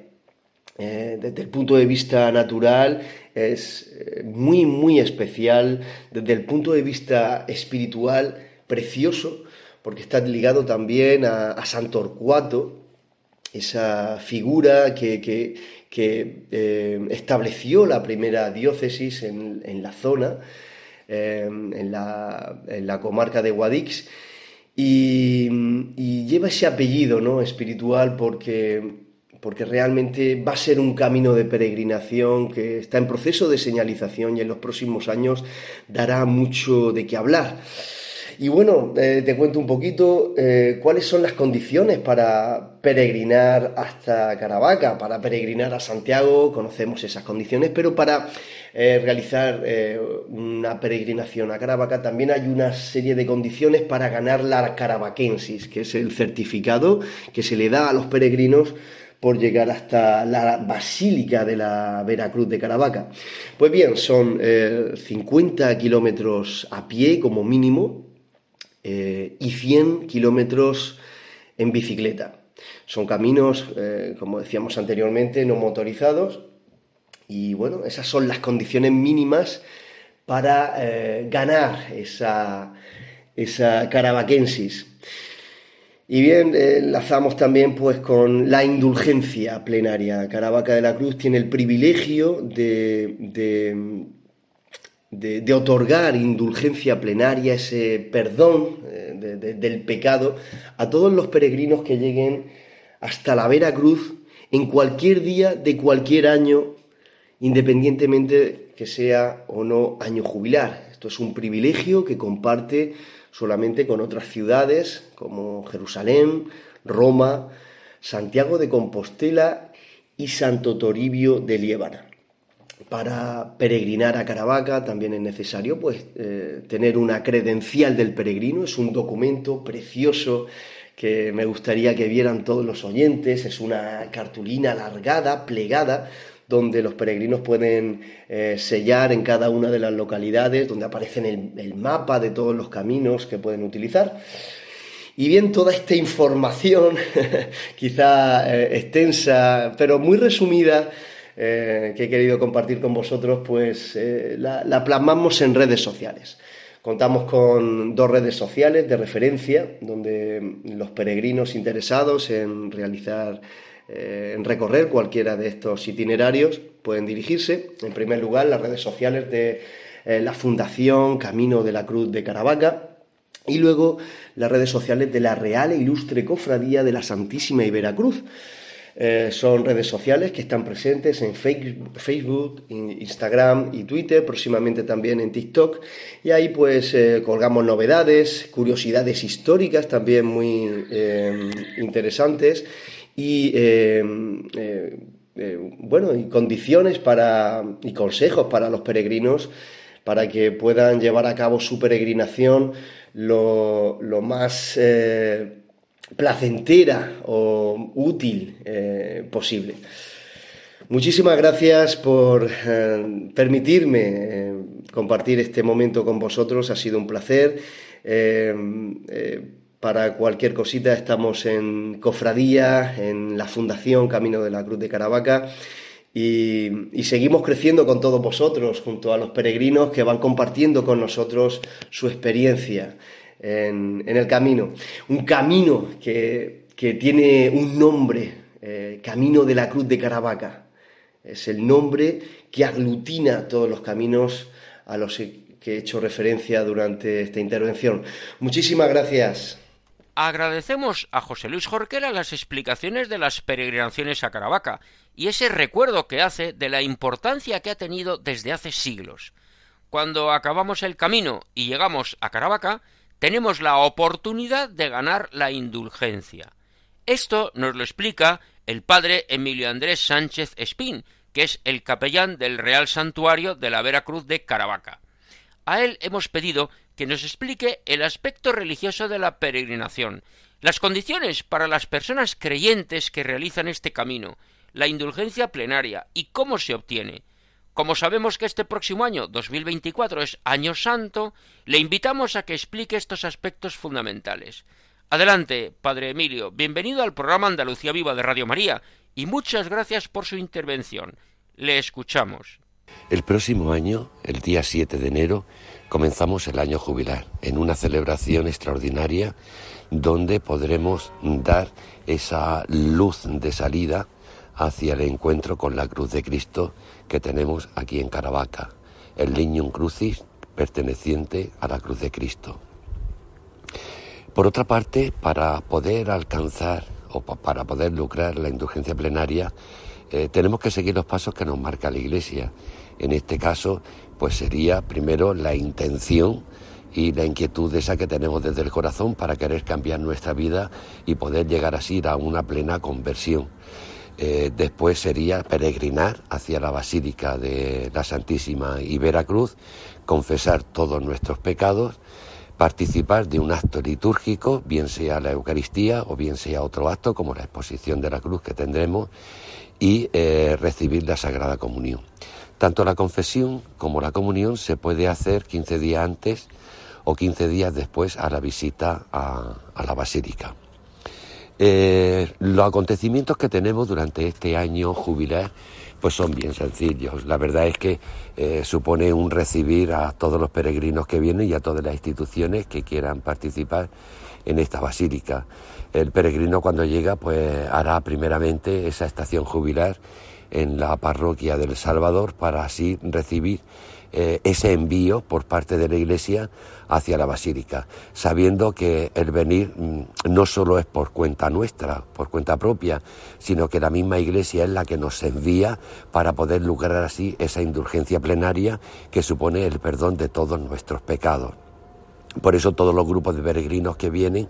Eh, desde el punto de vista natural es eh, muy, muy especial, desde el punto de vista espiritual, precioso, porque está ligado también a, a San Torcuato, esa figura que, eh, estableció la primera diócesis en, la zona, en, la, comarca de Guadix, y, y, lleva ese apellido ¿no? espiritual porque porque realmente va a ser un camino de peregrinación que está en proceso de señalización y en los próximos años dará mucho de qué hablar. Y bueno, eh, te cuento un poquito eh, cuáles son las condiciones para peregrinar hasta Caravaca, para peregrinar a Santiago, conocemos esas condiciones, pero para eh, realizar una peregrinación a Caravaca también hay una serie de condiciones para ganar la Caravaquensis, que es el certificado que se le da a los peregrinos por llegar hasta la Basílica de la Veracruz de Caravaca. Pues bien, son 50 eh, kilómetros a pie como mínimo eh, y 100 kilómetros en bicicleta. Son caminos, eh, como decíamos anteriormente, no motorizados y bueno, esas son las condiciones mínimas para ganar esa, esa caravaquensis. Y bien, eh, enlazamos también pues con la indulgencia plenaria. Caravaca de la Cruz tiene el privilegio de, de, otorgar indulgencia plenaria, ese perdón eh, del pecado a todos los peregrinos que lleguen hasta la Vera Cruz en cualquier día de cualquier año, independientemente que sea o no año jubilar. Esto es un privilegio que comparte solamente con otras ciudades como Jerusalén, Roma, Santiago de Compostela y Santo Toribio de Liébana. Para peregrinar a Caravaca también es necesario pues, eh, tener una credencial del peregrino, es un documento precioso que me gustaría que vieran todos los oyentes, es una cartulina alargada, plegada, donde los peregrinos pueden eh, sellar en cada una de las localidades, donde aparece el, el mapa de todos los caminos que pueden utilizar. Y bien, toda esta información, quizá eh, extensa, pero muy resumida, eh, que he querido compartir con vosotros, pues la, la, plasmamos en redes sociales. Contamos con dos redes sociales de referencia, donde los peregrinos interesados en realizar eh, recorrer cualquiera de estos itinerarios, pueden dirigirse, en primer lugar, las redes sociales de eh, la Fundación Camino de la Cruz de Caravaca y luego las redes sociales de la Real e Ilustre Cofradía de la Santísima y Veracruz. Eh, son redes sociales que están presentes en Facebook, Instagram y Twitter, próximamente también en TikTok. Y ahí pues eh, colgamos novedades, curiosidades históricas también muy eh, interesantes y bueno, y condiciones para, y consejos para los peregrinos para que puedan llevar a cabo su peregrinación lo, lo más placentera o útil eh, posible. Muchísimas gracias por eh, permitirme eh, compartir este momento con vosotros, ha sido un placer. Para cualquier cosita estamos en Cofradía, en la Fundación Camino de la Cruz de Caravaca. Y, seguimos creciendo con todos vosotros, junto a los peregrinos que van compartiendo con nosotros su experiencia en, el camino. Un camino que, tiene un nombre, eh, Camino de la Cruz de Caravaca. Es el nombre que aglutina todos los caminos a los que he hecho referencia durante esta intervención. Muchísimas gracias. Agradecemos a José Luis Jorquera las explicaciones de las peregrinaciones a Caravaca y ese recuerdo que hace de la importancia que ha tenido desde hace siglos. Cuando acabamos el camino y llegamos a Caravaca, tenemos la oportunidad de ganar la indulgencia. Esto nos lo explica el padre Emilio Andrés Sánchez Espín, que es el capellán del Real Santuario de la Veracruz de Caravaca. A él hemos pedido que nos explique el aspecto religioso de la peregrinación, las condiciones para las personas creyentes que realizan este camino, la indulgencia plenaria y cómo se obtiene. Como sabemos que este próximo año, 2024, es Año Santo, le invitamos a que explique estos aspectos fundamentales. Adelante, Padre Emilio, bienvenido al programa Andalucía Viva de Radio María y muchas gracias por su intervención. Le escuchamos. El próximo año, el día 7 de enero, comenzamos el año jubilar en una celebración extraordinaria donde podremos dar esa luz de salida hacia el encuentro con la cruz de Cristo que tenemos aquí en Caravaca, el Lignum Crucis perteneciente a la cruz de Cristo. Por otra parte, para poder alcanzar o para poder lucrar la indulgencia plenaria, eh, tenemos que seguir los pasos que nos marca la Iglesia. En este caso, pues sería primero la intención y la inquietud esa que tenemos desde el corazón para querer cambiar nuestra vida y poder llegar así a una plena conversión. Eh, después sería peregrinar hacia la Basílica de la Santísima y Veracruz, confesar todos nuestros pecados, participar de un acto litúrgico, bien sea la Eucaristía o bien sea otro acto como la exposición de la cruz que tendremos, y eh, recibir la Sagrada Comunión. Tanto la confesión como la comunión se puede hacer 15 días antes o 15 días después a la visita a la Basílica. Eh, los acontecimientos que tenemos durante este año jubilar pues son bien sencillos. La verdad es que eh, supone un recibir a todos los peregrinos que vienen y a todas las instituciones que quieran participar en esta basílica. El peregrino cuando llega pues hará primeramente esa estación jubilar en la parroquia del Salvador para así recibir eh, ese envío por parte de la Iglesia hacia la basílica, sabiendo que el venir mm, no solo es por cuenta nuestra, por cuenta propia, sino que la misma Iglesia es la que nos envía para poder lograr así esa indulgencia plenaria que supone el perdón de todos nuestros pecados. Por eso todos los grupos de peregrinos que vienen,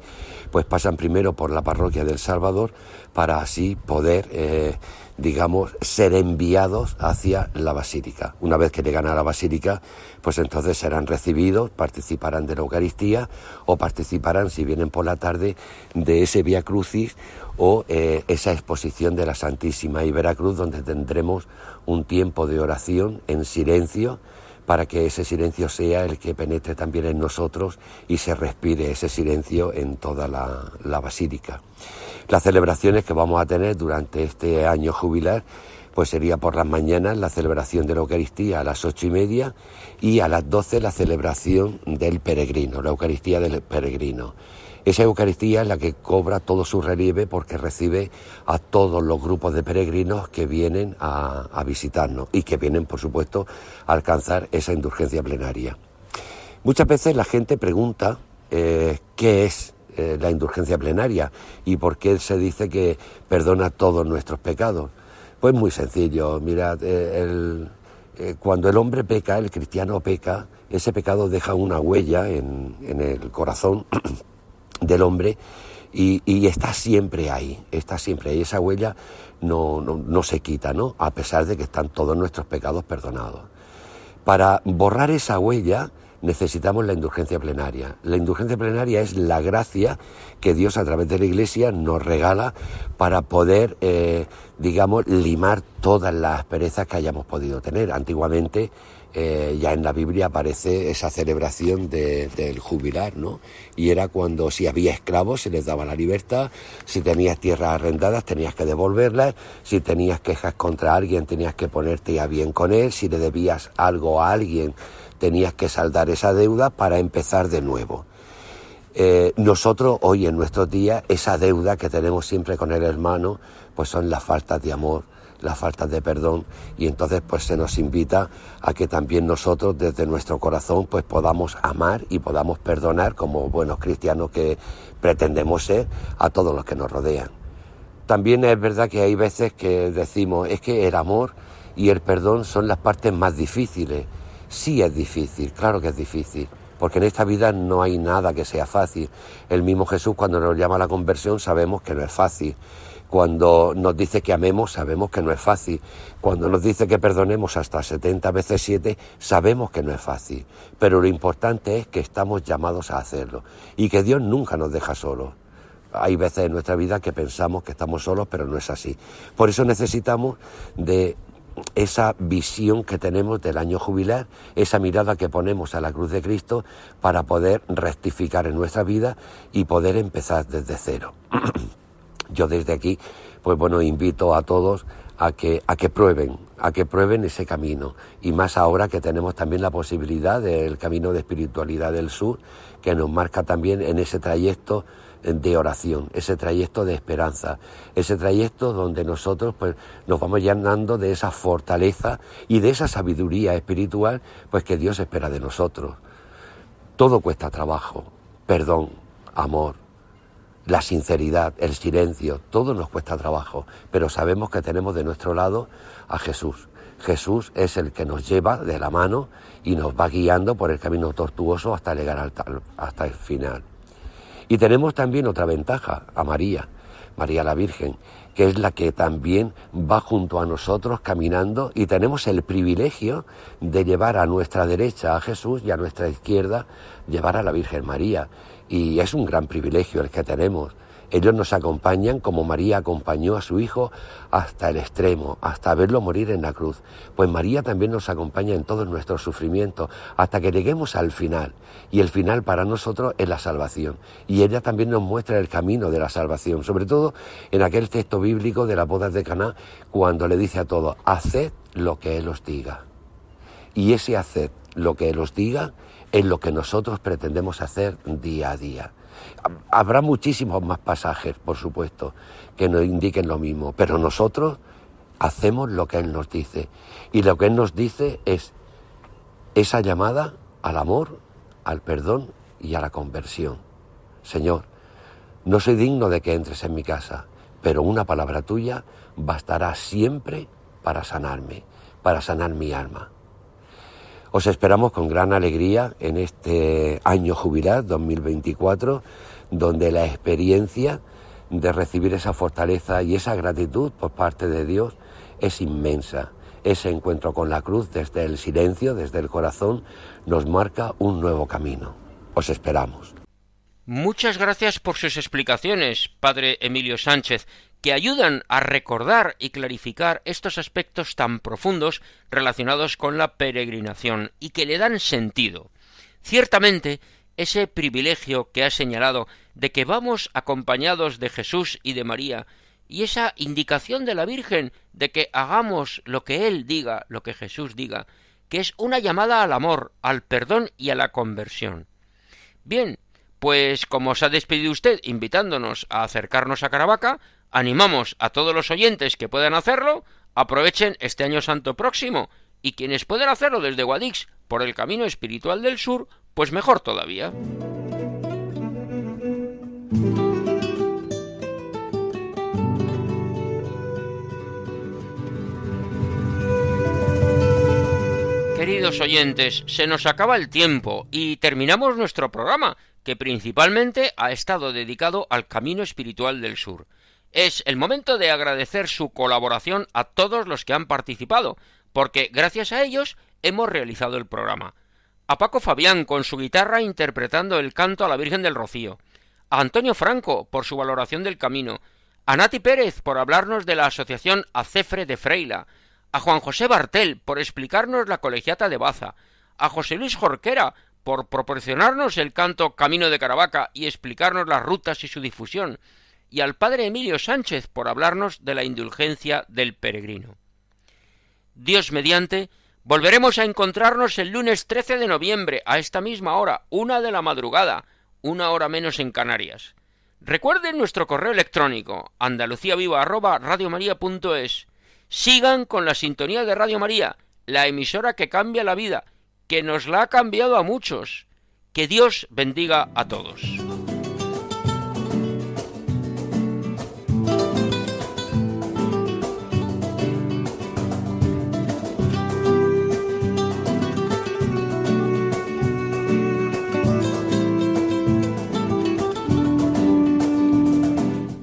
pues pasan primero por la parroquia del Salvador para así poder eh, digamos, ser enviados hacia la basílica. Una vez que llegan a la basílica, pues entonces serán recibidos, participarán de la Eucaristía o participarán, si vienen por la tarde, de ese Via Crucis o eh, esa exposición de la Santísima y Veracruz, donde tendremos un tiempo de oración en silencio para que ese silencio sea el que penetre también en nosotros y se respire ese silencio en toda la, basílica. Las celebraciones que vamos a tener durante este año jubilar, pues sería por las mañanas la celebración de la Eucaristía a las ocho y media y a las doce la celebración del peregrino, la Eucaristía del peregrino. Esa Eucaristía es la que cobra todo su relieve porque recibe a todos los grupos de peregrinos que vienen a, visitarnos y que vienen, por supuesto, a alcanzar esa indulgencia plenaria. Muchas veces la gente pregunta eh, qué es eh, la indulgencia plenaria y por qué se dice que perdona todos nuestros pecados. Pues muy sencillo, mirad, eh, cuando el hombre peca, el cristiano peca, ese pecado deja una huella en, en el corazón del hombre y, está siempre ahí, está siempre ahí. Esa huella no, no, se quita, ¿no? A pesar de que están todos nuestros pecados perdonados. Para borrar esa huella necesitamos la indulgencia plenaria. La indulgencia plenaria es la gracia que Dios a través de la Iglesia nos regala para poder, eh, digamos, limar todas las asperezas que hayamos podido tener. Antiguamente eh, ya en la Biblia aparece esa celebración del jubilar, ¿no? Y era cuando si había esclavos se les daba la libertad, si tenías tierras arrendadas tenías que devolverlas, si tenías quejas contra alguien tenías que ponerte a bien con él, si le debías algo a alguien tenías que saldar esa deuda para empezar de nuevo. Eh, nosotros hoy en nuestros días esa deuda que tenemos siempre con el hermano pues son las faltas de amor, la falta de perdón y entonces pues se nos invita a que también nosotros desde nuestro corazón pues podamos amar y podamos perdonar como buenos cristianos que pretendemos ser a todos los que nos rodean. También es verdad que hay veces que decimos es que el amor y el perdón son las partes más difíciles. Sí es difícil, claro que es difícil, porque en esta vida no hay nada que sea fácil. El mismo Jesús cuando nos llama a la conversión sabemos que no es fácil. Cuando nos dice que amemos, sabemos que no es fácil. Cuando nos dice que perdonemos hasta 70 veces 7, sabemos que no es fácil. Pero lo importante es que estamos llamados a hacerlo y que Dios nunca nos deja solos. Hay veces en nuestra vida que pensamos que estamos solos, pero no es así. Por eso necesitamos de esa visión que tenemos del año jubilar, esa mirada que ponemos a la cruz de Cristo para poder rectificar en nuestra vida y poder empezar desde cero. Yo desde aquí, pues bueno, invito a todos a que, a que prueben, a que prueben ese camino. Y más ahora que tenemos también la posibilidad del camino de espiritualidad del sur, que nos marca también en ese trayecto de oración, ese trayecto de esperanza, ese trayecto donde nosotros pues nos vamos llenando de esa fortaleza y de esa sabiduría espiritual pues que Dios espera de nosotros. Todo cuesta trabajo, perdón, amor, la sinceridad, el silencio, todo nos cuesta trabajo, pero sabemos que tenemos de nuestro lado a Jesús. Jesús es el que nos lleva de la mano y nos va guiando por el camino tortuoso hasta llegar hasta el final. Y tenemos también otra ventaja, a María, María la Virgen, que es la que también va junto a nosotros caminando y tenemos el privilegio de llevar a nuestra derecha a Jesús y a nuestra izquierda llevar a la Virgen María. Y es un gran privilegio el que tenemos. Ellos nos acompañan como María acompañó a su hijo hasta el extremo, hasta verlo morir en la cruz. Pues María también nos acompaña en todos nuestros sufrimientos, hasta que lleguemos al final. Y el final para nosotros es la salvación. Y ella también nos muestra el camino de la salvación, sobre todo en aquel texto bíblico de las bodas de Caná, cuando le dice a todos, haced lo que Él os diga. Y ese haced lo que Él os diga en lo que nosotros pretendemos hacer día a día. Habrá muchísimos más pasajes, por supuesto, que nos indiquen lo mismo, pero nosotros hacemos lo que Él nos dice. Y lo que Él nos dice es esa llamada al amor, al perdón y a la conversión. Señor, no soy digno de que entres en mi casa, pero una palabra tuya bastará siempre para sanarme, para sanar mi alma. Os esperamos con gran alegría en este año jubilar 2024, donde la experiencia de recibir esa fortaleza y esa gratitud por parte de Dios es inmensa. Ese encuentro con la cruz desde el silencio, desde el corazón, nos marca un nuevo camino. Os esperamos. Muchas gracias por sus explicaciones, Padre Emilio Sánchez que ayudan a recordar y clarificar estos aspectos tan profundos relacionados con la peregrinación y que le dan sentido. Ciertamente, ese privilegio que ha señalado de que vamos acompañados de Jesús y de María, y esa indicación de la Virgen de que hagamos lo que Él diga, lo que Jesús diga, que es una llamada al amor, al perdón y a la conversión. Bien, Pues como se ha despedido usted invitándonos a acercarnos a Caravaca, animamos a todos los oyentes que puedan hacerlo, aprovechen este año santo próximo, y quienes puedan hacerlo desde Guadix por el camino espiritual del sur, pues mejor todavía. Queridos oyentes, se nos acaba el tiempo y terminamos nuestro programa, que principalmente ha estado dedicado al camino espiritual del sur. Es el momento de agradecer su colaboración a todos los que han participado, porque gracias a ellos hemos realizado el programa. A Paco Fabián con su guitarra interpretando el canto a la Virgen del Rocío, a Antonio Franco por su valoración del camino, a Nati Pérez por hablarnos de la asociación Acefre de Freila, a Juan José Bartel por explicarnos la colegiata de Baza, a José Luis Jorquera por proporcionarnos el canto Camino de Caravaca y explicarnos las rutas y su difusión, y al padre Emilio Sánchez por hablarnos de la indulgencia del peregrino. Dios mediante, volveremos a encontrarnos el lunes 13 de noviembre a esta misma hora, una de la madrugada, una hora menos en Canarias. Recuerden nuestro correo electrónico andaluciaviva@radiomaria.es Sigan con la sintonía de Radio María, la emisora que cambia la vida, que nos la ha cambiado a muchos. Que Dios bendiga a todos.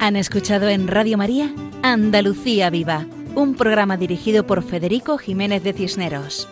Han escuchado en Radio María Andalucía Viva un programa dirigido por Federico Jiménez de Cisneros.